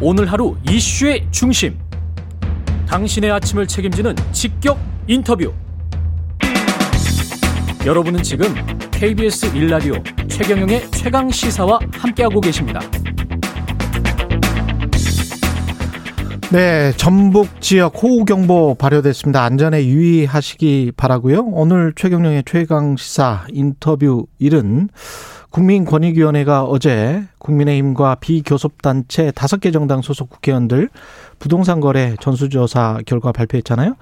오늘 하루 이슈의 중심. 당신의 아침을 책임지는 직격 인터뷰. 여러분은 지금 KBS 일라디오 최경영의 최강 시사와 함께하고 계십니다. 네, 전북 지역 호우 경보 발효됐습니다. 안전에 유의하시기 바라고요. 오늘 최경영의 최강 시사 인터뷰 일은 국민권익위원회가 어제 국민의힘과 비교섭단체 다섯 개 정당 소속 국회의원들 부동산 거래 전수조사 결과 발표했잖아요.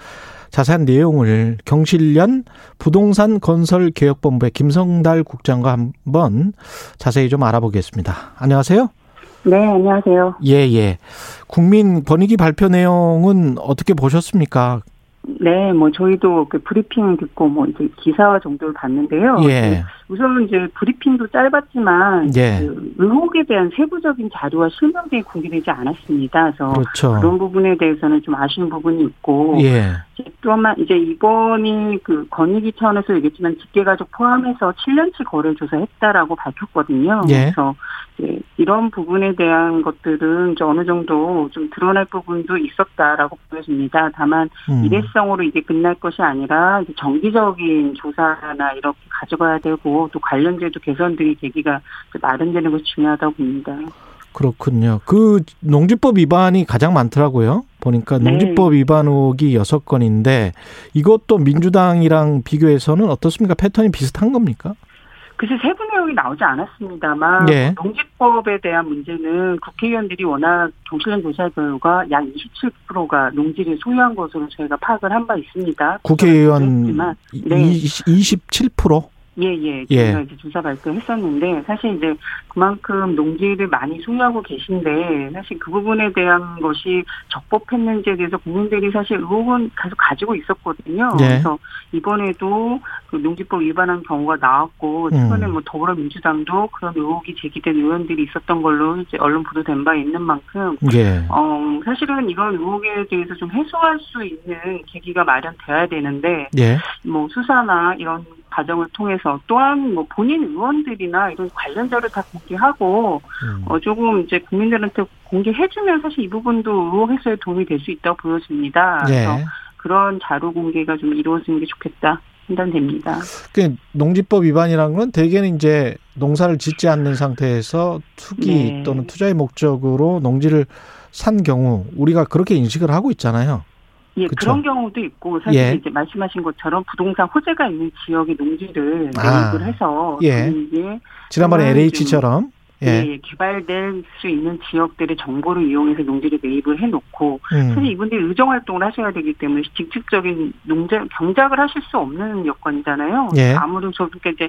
자세한 내용을 경실련 부동산 건설 개혁본부의 김성달 국장과 한번 자세히 좀 알아보겠습니다. 안녕하세요. 네, 안녕하세요. 예, 예. 국민 권익위 발표 내용은 어떻게 보셨습니까? 네, 뭐 저희도 그 브리핑 듣고 뭐 이제 기사 정도를 봤는데요. 예. 우선 이제 브리핑도 짧았지만 예. 그 의혹에 대한 세부적인 자료와 실명들이 공개되지 않았습니다. 그래서 그렇죠. 그런 부분에 대해서는 좀 아쉬운 부분이 있고 예. 또한 이제 이번이 그 건의기 차원에서 얘기했지만 직계가족 포함해서 7년치 거래 조사했다라고 밝혔거든요. 예. 그래서 이제 이런 부분에 대한 것들은 이제 어느 정도 좀 드러날 부분도 있었다라고 보여집니다. 다만 음. 일회성으로 이게 끝날 것이 아니라 정기적인 조사나 이렇게 가져가야 되고 또 관련 제도 개선 등의 계기가 마련되는 것이 중요하다고 봅니다. 그렇군요. 그 농지법 위반이 가장 많더라고요. 보니까 네. 농지법 위반 의혹이 여섯 건인데 이것도 민주당이랑 비교해서는 어떻습니까? 패턴이 비슷한 겁니까? 글쎄 세부 내용이 나오지 않았습니다만 예. 농지법에 대한 문제는 국회의원들이 워낙 경실련 조사 결과 약 27%가 농지를 소유한 것으로 저희가 파악을 한 바 있습니다. 국회의원 했지만, 네. 27%? 예예. 예. 저희가 이제 조사 발표했었는데 사실 이제 그만큼 농지를 많이 소유하고 계신데 사실 그 부분에 대한 것이 적법했는지에 대해서 국민들이 사실 의혹은 계속 가지고 있었거든요. 예. 그래서 이번에도 그 농지법 위반한 경우가 나왔고 음. 최근에 뭐 더불어민주당도 그런 의혹이 제기된 의원들이 있었던 걸로 이제 언론 보도된 바 있는 만큼 예. 어 사실은 이런 의혹에 대해서 좀 해소할 수 있는 계기가 마련돼야 되는데 예. 뭐 수사나 이런 과정을 통해서 또한 뭐 본인 의원들이나 이런 관련 자료 다 공개하고 음. 어 조금 이제 국민들한테 공개해주면 사실 이 부분도 의혹 해소에 도움이 될 수 있다고 보여집니다. 그래서 예. 그런 자료 공개가 좀 이루어지는 게 좋겠다 판단됩니다. 그 농지법 위반이라는 건 대개는 이제 농사를 짓지 않는 상태에서 투기 네. 또는 투자의 목적으로 농지를 산 경우 우리가 그렇게 인식을 하고 있잖아요. 예, 그쵸. 그런 경우도 있고 사실 예. 이제 말씀하신 것처럼 부동산 호재가 있는 지역의 농지를 아. 매입을 해서 예. 이게 지난번에 LH처럼 예. 예, 개발될 수 있는 지역들의 정보를 이용해서 농지를 매입을 해놓고 사실 음. 이분들이 의정 활동을 하셔야 되기 때문에 직접적인 농장 경작을 하실 수 없는 여건이잖아요. 예. 아무런 저렇게 이제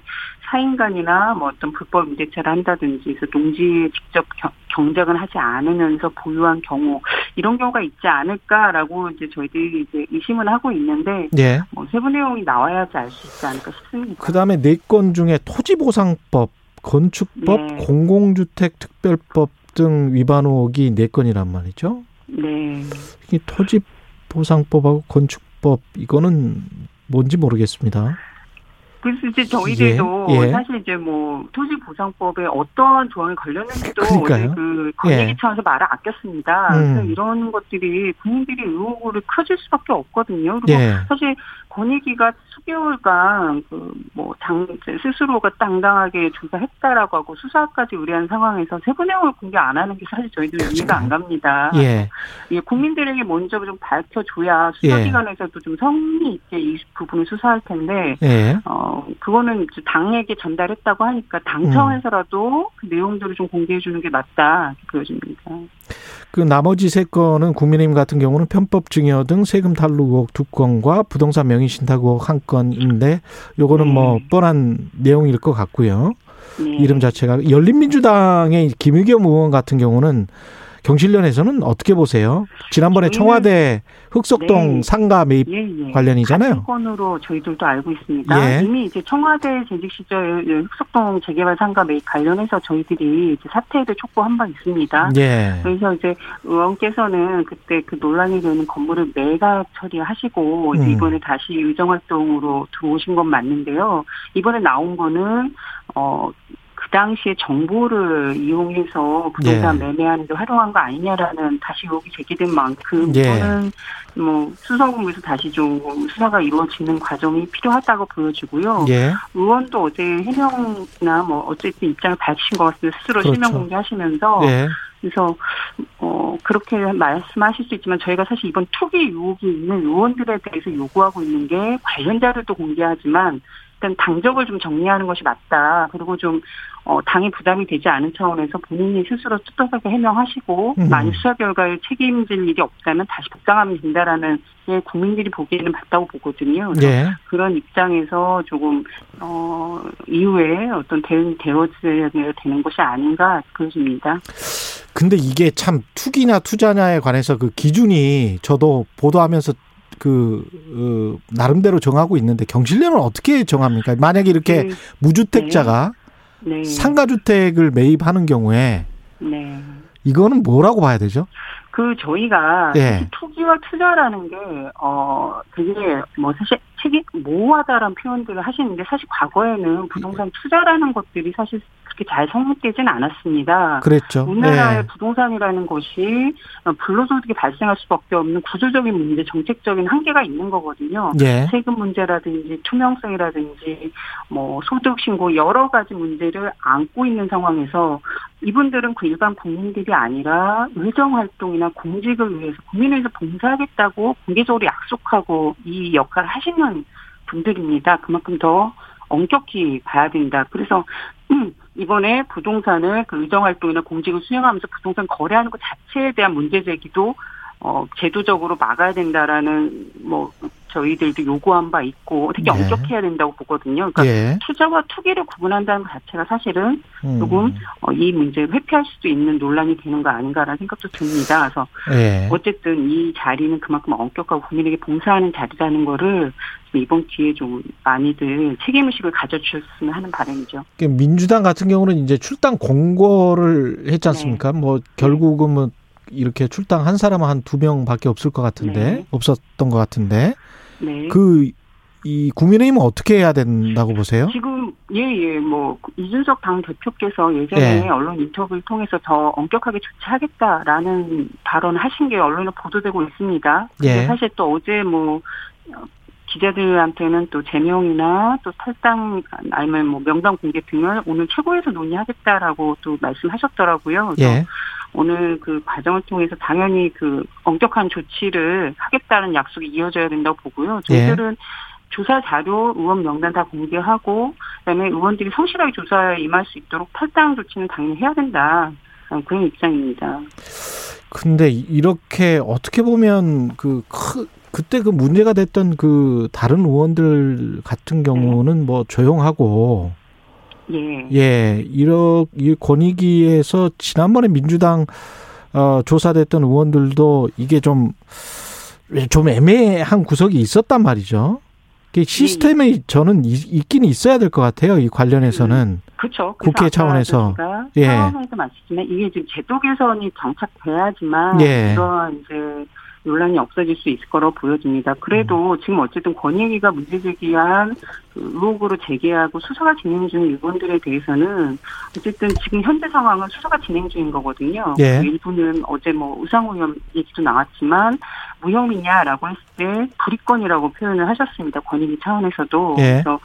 사인간이나 뭐 어떤 불법 임대차를 한다든지 그래서 농지에 직접 경, 경작을 하지 않으면서 보유한 경우 이런 경우가 있지 않을까라고 이제 저희들이 이제 의심을 하고 있는데 예. 뭐 세부 내용이 나와야지 알 수 있지 않을까 싶습니다. 그다음에 네 건 중에 토지 보상법, 건축법, 네. 공공주택 특별법 등 위반 의혹이 네 건이란 말이죠. 네. 이 토지 보상법하고 건축법 이거는 뭔지 모르겠습니다. 그래서 이제 저희들도 예, 예. 사실 이제 뭐 토지 보상법에 어떤 조항이 걸렸는지도 그 건의기 예. 말을 아꼈습니다. 음. 그래서 이런 것들이 국민들이 의혹을 커질 수밖에 없거든요. 그리고 예. 사실 권익위가 수개월간 그뭐당 스스로가 당당하게 조사했다라고 하고 수사까지 의뢰한 상황에서 세부 내용을 공개 안 하는 게 사실 저희들 은 이해가 안 갑니다. 예. 예, 국민들에게 먼저 좀 밝혀줘야 예. 수사기관에서도 좀 성의 있게 이 부분을 수사할 텐데 예. 어 그거는 이제 당에게 전달했다고 하니까 음. 당 차원에서라도 그 내용들을 좀 공개해 주는 게 맞다 보여집니다. 그 나머지 세 건은 국민의힘 같은 경우는 편법 증여 등 세금 탈루 의혹 두 건과 부동산 명의 신탁 의혹 한 건인데 요거는 네. 뭐 뻔한 내용일 것 같고요. 네. 이름 자체가 열린민주당의 김의겸 의원 같은 경우는 경실련에서는 어떻게 보세요? 지난번에 청와대 흑석동 네. 상가 매입 예, 예. 관련이잖아요. 건으로 저희들도 알고 있습니다. 예. 이미 이제 청와대 재직 시절 흑석동 재개발 상가 매입 관련해서 저희들이 이제 사퇴를 촉구한 바 있습니다. 예. 그래서 이제 의원께서는 그때 그 논란이 되는 건물을 매각 처리하시고 음. 이번에 다시 의정 활동으로 들어오신 건 맞는데요. 이번에 나온 거는 어. 그 당시에 정보를 이용해서 부동산 예. 매매하는 데 활용한 거 아니냐라는 다시 의혹이 제기된 만큼 예. 이거는 뭐 수사본부에서 다시 좀 수사가 이루어지는 과정이 필요하다고 보여지고요. 예. 의원도 어제 해명이나 뭐 어쨌든 입장을 밝히신 것 같습니다. 스스로 그렇죠. 실명 공개하시면서 예. 그래서 어 그렇게 말씀하실 수 있지만 저희가 사실 이번 투기 의혹이 있는 의원들에 대해서 요구하고 있는 게 관련 자료도 공개하지만 일단 당적을 좀 정리하는 것이 맞다. 그리고 좀 어, 당이 부담이 되지 않은 차원에서 본인이 스스로 뚜렷하게 해명하시고 음. 만약 수사 결과에 책임질 일이 없다면 다시 복당하면 된다라는 게 국민들이 보기에는 맞다고 보거든요. 예. 그런 입장에서 조금 어 이후에 어떤 대응이 되어져야 되는 것이 아닌가 그렇습니다. 근데 이게 참 투기냐 투자냐에 관해서 그 기준이 저도 보도하면서 그 어, 나름대로 정하고 있는데 경실련은 어떻게 정합니까? 만약에 이렇게 네, 무주택자가 네, 상가주택을 매입하는 경우에 네. 이거는 뭐라고 봐야 되죠? 그 저희가 예. 투기와 투자라는 게 어 되게 뭐 사실 책임 모호하다라는 표현들을 하시는데 사실 과거에는 부동산 투자라는 것들이 사실 그렇게 잘 성립되지는 않았습니다. 그랬죠. 우리나라의 예. 부동산이라는 것이 불로소득이 발생할 수밖에 없는 구조적인 문제, 정책적인 한계가 있는 거거든요. 예. 세금 문제라든지 투명성이라든지 뭐 소득 신고 여러 가지 문제를 안고 있는 상황에서 이분들은 그 일반 국민들이 아니라 의정 활동이나 공직을 위해서 국민을 위해서 봉사하겠다고 공개적으로 약속하고 이 역할을 하시는 분들입니다. 그만큼 더 엄격히 봐야 된다. 그래서 음, 이번에 부동산을 그 의정 활동이나 공직을 수행하면서 부동산 거래하는 것 자체에 대한 문제 제기도 어 제도적으로 막아야 된다라는 뭐 저희들도 요구한 바 있고 되게 네. 엄격해야 된다고 보거든요. 그러니까 예. 투자와 투기를 구분한다는 것 자체가 사실은 음. 조금 어, 이 문제를 회피할 수도 있는 논란이 되는 거 아닌가라는 생각도 듭니다. 그래서 예. 어쨌든 이 자리는 그만큼 엄격하고 국민에게 봉사하는 자리라는 거를 이번 기회에 좀 많이들 책임의식을 가져주셨으면 하는 바람이죠. 그 민주당 같은 경우는 이제 출당 공고를 했지 않습니까? 네. 뭐 결국은 뭐 이렇게 출당 한 사람은 한 두 명밖에 없을 것 같은데 네. 없었던 것 같은데 네. 그 이 국민의힘은 어떻게 해야 된다고 보세요? 지금 예예 뭐 이준석 당 대표께서 예전에 예. 언론 인터뷰를 통해서 더 엄격하게 조치하겠다라는 발언을 하신 게 언론에 보도되고 있습니다. 예. 사실 또 어제 뭐 어, 기자들한테는 또 제명이나 또 탈당 아니면 뭐 명단 공개 등을 오늘 최고에서 논의하겠다라고 또 말씀하셨더라고요. 예. 오늘 그 과정을 통해서 당연히 그 엄격한 조치를 하겠다는 약속이 이어져야 된다고 보고요. 예. 저희들은 조사 자료, 의원 명단 다 공개하고 그다음에 의원들이 성실하게 조사에 임할 수 있도록 탈당 조치는 당연히 해야 된다. 어, 그런 입장입니다. 근데 이렇게 어떻게 보면 그 크, 그때 그 문제가 됐던 그 다른 의원들 같은 경우는 뭐 조용하고 예. 예, 이러 이 권익위에서 지난번에 민주당 어 조사됐던 의원들도 이게 좀 좀 애매한 구석이 있었단 말이죠. 그 시스템이 저는 이- 있긴 있어야 될 것 같아요. 이 관련해서는 그렇죠. 국회 차원에서. 예. 상황에서 맞지만 이게 지금 제도 개선이 정착돼야지만 예. 이런 이제 논란이 없어질 수 있을 거라고 보여집니다. 그래도 지금 어쨌든 권익위가 문제 제기한 그 의혹으로 제기하고 수사가 진행 중인 의원들에 대해서는 어쨌든 지금 현재 상황은 수사가 진행 중인 거거든요. 예. 그 일부는 어제 뭐 의상우 의원 얘기도 나왔지만 무혐의냐라고 했을 때 불이권이라고 표현을 하셨습니다. 권익위 차원에서도. 예. 그래서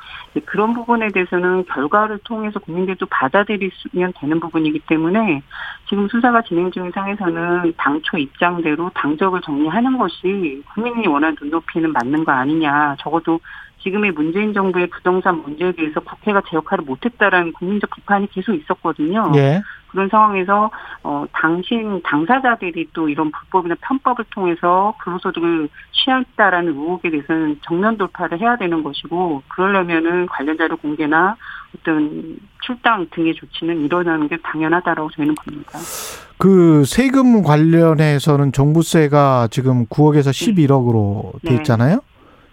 그런 부분에 대해서는 결과를 통해서 국민들도 받아들이면 되는 부분이기 때문에 지금 수사가 진행 중인 상에서는 당초 입장대로 당적을 정리하는 것이 국민이 원하는 눈높이는 맞는 거 아니냐. 적어도 지금의 문재인 정부의 부동산 문제에 대해서 국회가 제 역할을 못했다라는 국민적 비판이 계속 있었거든요. 예. 그런 상황에서 어 당신 당사자들이 또 이런 불법이나 편법을 통해서 불로소득을 취했다라는 의혹에 대해서는 정면 돌파를 해야 되는 것이고 그러려면은 관련 자료 공개나 어떤 출당 등의 조치는 일어나는 게 당연하다라고 저희는 봅니다. 그 세금 관련해서는 종부세가 지금 9억에서 11억으로 돼 네. 있잖아요.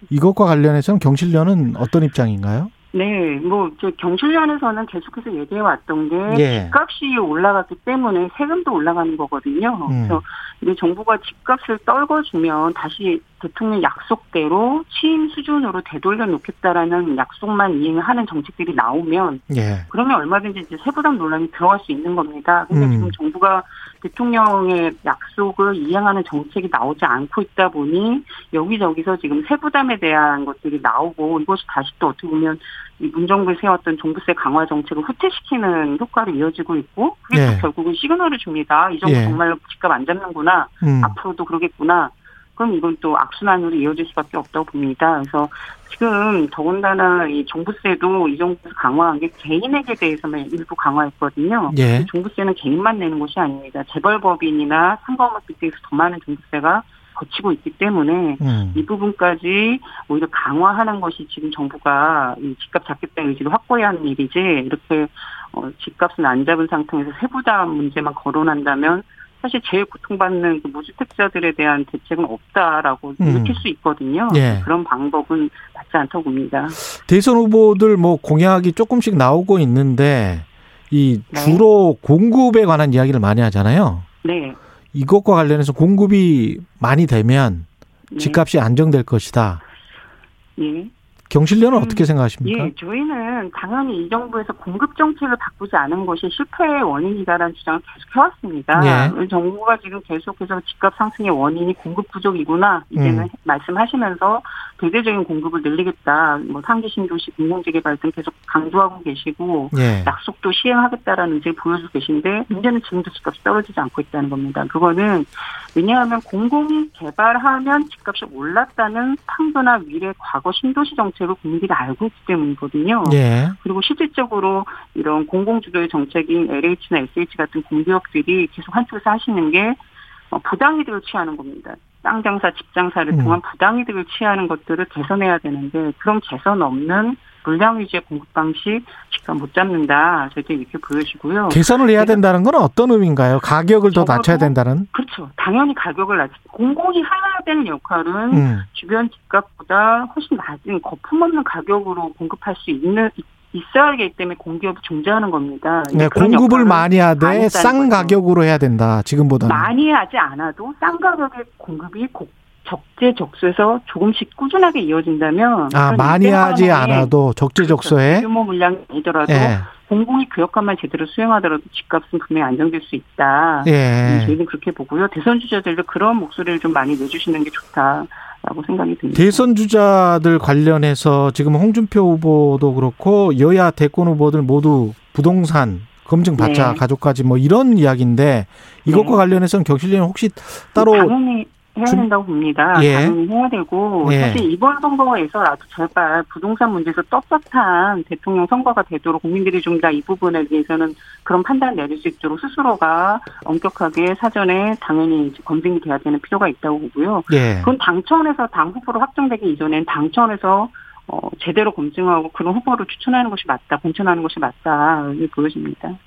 이것과 관련해서는 경실련은 어떤 입장인가요? 네, 뭐, 저 경실련에서는 계속해서 얘기해 왔던 게 예. 값이 올라갔기 때문에 세금도 올라가는 거거든요. 음. 그래서 근데 정부가 집값을 떨궈주면 다시 대통령 약속대로 취임 수준으로 되돌려 놓겠다라는 약속만 이행하는 정책들이 나오면 예. 그러면 얼마든지 이제 세부담 논란이 들어갈 수 있는 겁니다. 근데 음. 지금 정부가 대통령의 약속을 이행하는 정책이 나오지 않고 있다 보니 여기저기서 지금 세부담에 대한 것들이 나오고 이것이 다시 또 어떻게 보면 이 문정부에 세웠던 종부세 강화 정책을 후퇴시키는 효과로 이어지고 있고 그게 예. 또 결국은 시그널을 줍니다. 이 정부 예. 정말로 집값 안 잡는구나. 음. 앞으로도 그러겠구나. 그럼 이건 또 악순환으로 이어질 수밖에 없다고 봅니다. 그래서 지금 더군다나 이 종부세도 이 정부에서 강화한 게 개인에게 대해서만 일부 강화했거든요. 예. 종부세는 개인만 내는 것이 아닙니다. 재벌법인이나 상가업체 등에서 더 많은 종부세가 거치고 있기 때문에 음. 이 부분까지 오히려 강화하는 것이 지금 정부가 이 집값 잡겠다는 의지를 확보해야 하는 일이지 이렇게 어, 집값은 안 잡은 상태에서 세부담 문제만 거론한다면 사실 제일 고통받는 그 무주택자들에 대한 대책은 없다라고 음. 느낄 수 있거든요. 예. 그런 방법은 맞지 않다고 봅니다. 대선 후보들 뭐 공약이 조금씩 나오고 있는데 이 네. 주로 공급에 관한 이야기를 많이 하잖아요. 네. 이것과 관련해서 공급이 많이 되면 네. 집값이 안정될 것이다. 예. 경실련은 음, 어떻게 생각하십니까? 예, 저희는 당연히 이 정부에서 공급 정책을 바꾸지 않은 것이 실패의 원인이다라는 주장을 계속 해왔습니다. 예. 정부가 지금 계속해서 집값 상승의 원인이 공급 부족이구나 이제는 음. 말씀하시면서 대대적인 공급을 늘리겠다. 뭐 상기 신도시 공공재 개발 등 계속 강조하고 계시고 예. 약속도 시행하겠다라는 의지를 보여주고 계신데 문제는 지금도 집값이 떨어지지 않고 있다는 겁니다. 그거는 왜냐하면 공공이 개발하면 집값이 올랐다는 판도나 미래 과거 신도시 정책 을 국민들이 알고 있기 때문이거든요. 예. 그리고 실질적으로 이런 공공주도의 정책인 LH나 SH 같은 공기업들이 계속 한쪽에서 하시는 게 어, 부당이득을 취하는 겁니다. 땅 장사, 집 장사를 음. 통한 부당이득을 취하는 것들을 개선해야 되는데 그런 개선 없는 물량 위주의 공급 방식 집값 못 잡는다. 절대 이렇게 보여지고요. 개선을 해야 된다는 건 어떤 의미인가요? 가격을 더 낮춰야 된다는? 그렇죠. 당연히 가격을 낮추. 공공이 해야 되는 역할은 음. 주변 집값보다 훨씬 낮은 거품 없는 가격으로 공급할 수 있는 있어야 하기 때문에 공기업이 존재하는 겁니다. 네, 공급을 많이 하되 싼 거죠. 가격으로 해야 된다. 지금보다는. 많이 하지 않아도 싼 가격의 공급이 고- 적재적소에서 조금씩 꾸준하게 이어진다면 아, 많이 일정 하지範围않아도 적재적소에 규모 물량이 아니더라도 예. 공공이 그 역할만 제대로 수행하더라도 집값은 분명히 안정될 수 있다. 예. 저희는 그렇게 보고요. 대선 주자들도 그런 목소리를 좀 많이 내주시는 게 좋다라고 생각이 듭니다. 대선 주자들 관련해서 지금 홍준표 후보도 그렇고 여야 대권 후보들 모두 부동산 검증 받자 네. 가족까지 뭐 이런 이야기인데 이것과 네. 관련해서는 경실련은 혹시 따로 당연히 해야 준- 된다고 봅니다. 예. 당연히 해야 되고 예. 사실 이번 선거에서라도 제발 부동산 문제에서 떳떳한 대통령 선거가 되도록 국민들이 좀 다 이 부분에 대해서는 그런 판단 내릴 수 있도록 스스로가 엄격하게 사전에 당연히 검증이 돼야 되는 필요가 있다고 보고요. 예. 그건 당청에서 당 후보로 확정되기 이전엔 당청에서 어, 제대로 검증하고 그런 후보를 추천하는 것이 맞다, 공천하는 것이 맞다, 이렇게 보여집니다.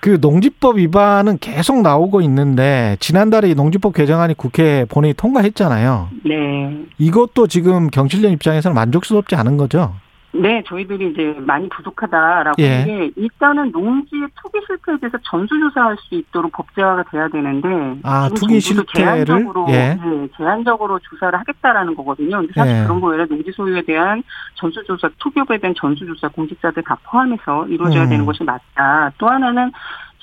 그 농지법 위반은 계속 나오고 있는데 지난달에 이 농지법 개정안이 국회 본회의 통과했잖아요. 네. 이것도 지금 경실련 입장에서는 만족스럽지 않은 거죠. 네, 저희들이 이제 많이 부족하다라고 예. 하는 게 일단은 농지의 투기 실태에 대해서 전수 조사할 수 있도록 법제화가 돼야 되는데 아, 투기 실태를? 제한적으로 예. 네, 제한적으로 조사를 하겠다라는 거거든요. 근데 사실 예. 그런 거 외에 농지 소유에 대한 전수 조사, 투기업에 대한 전수 조사 공직자들 다 포함해서 이루어져야 음. 되는 것이 맞다. 또 하나는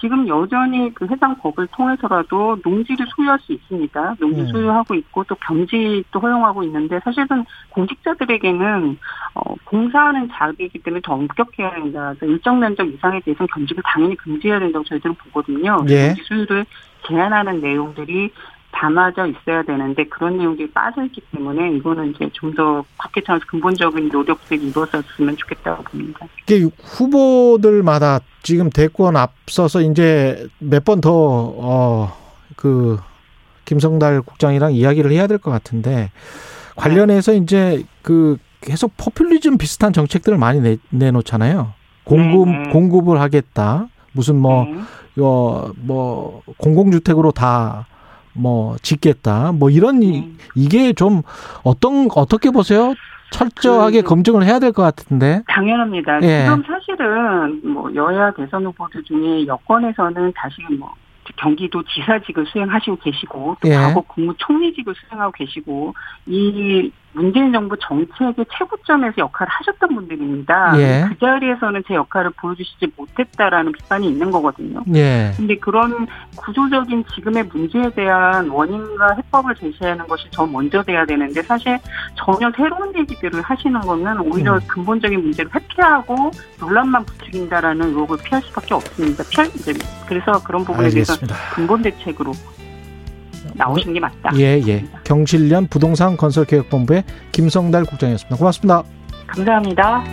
지금 여전히 그 해당 법을 통해서라도 농지를 소유할 수 있습니다. 농지 음. 소유하고 있고 또 경지도 허용하고 있는데 사실은 공직자들에게는 어, 공사하는 자격이기 때문에 더 엄격해야 된다. 일정 면적 이상에 대해서는 경직을 당연히 금지해야 된다고 저희들은 보거든요. 예. 농지 소유를 제한하는 내용들이 담아져 있어야 되는데 그런 내용들이 빠져 있기 때문에 이거는 이제 좀 더 국회 차원에서 근본적인 노력들이 이루어졌으면 좋겠다고 봅니다. 이게 후보들마다 지금 대권 앞서서 이제 몇 번 더, 어, 그, 김성달 국장이랑 이야기를 해야 될 것 같은데, 관련해서 이제 그 계속 포퓰리즘 비슷한 정책들을 많이 내, 내놓잖아요. 공급, 네, 네. 공급을 하겠다. 무슨 뭐, 네. 어, 뭐, 공공주택으로 다, 뭐, 짓겠다. 뭐, 이런, 이, 네. 이게 좀, 어떤, 어떻게 보세요? 철저하게 그- 검증을 해야 될 것 같은데. 당연합니다. 예. 지금 사실은 뭐 여야 대선 후보들 중에 여권에서는 다시 뭐 경기도 지사직을 수행하시고 계시고 또 예. 과거 국무총리직을 수행하고 계시고 이 문재인 정부 정책의 최고점에서 역할을 하셨던 분들입니다. 예. 그 자리에서는 제 역할을 보여주시지 못했다라는 비판이 있는 거거든요. 예. 근데 그런 구조적인 지금의 문제에 대한 원인과 해법을 제시하는 것이 저 먼저 돼야 되는데 사실 전혀 새로운 얘기들을 하시는 거는 오히려 음. 근본적인 문제를 회피하고 논란만 부추긴다라는 의혹을 피할 수밖에 없습니다. 피할 이제 그래서 그런 부분에 대해서 알겠습니다. 근본 대책으로 나오시는 게 맞다. 예, 예. 경실련 부동산 건설개혁본부의 김성달 국장이었습니다. 고맙습니다. 감사합니다.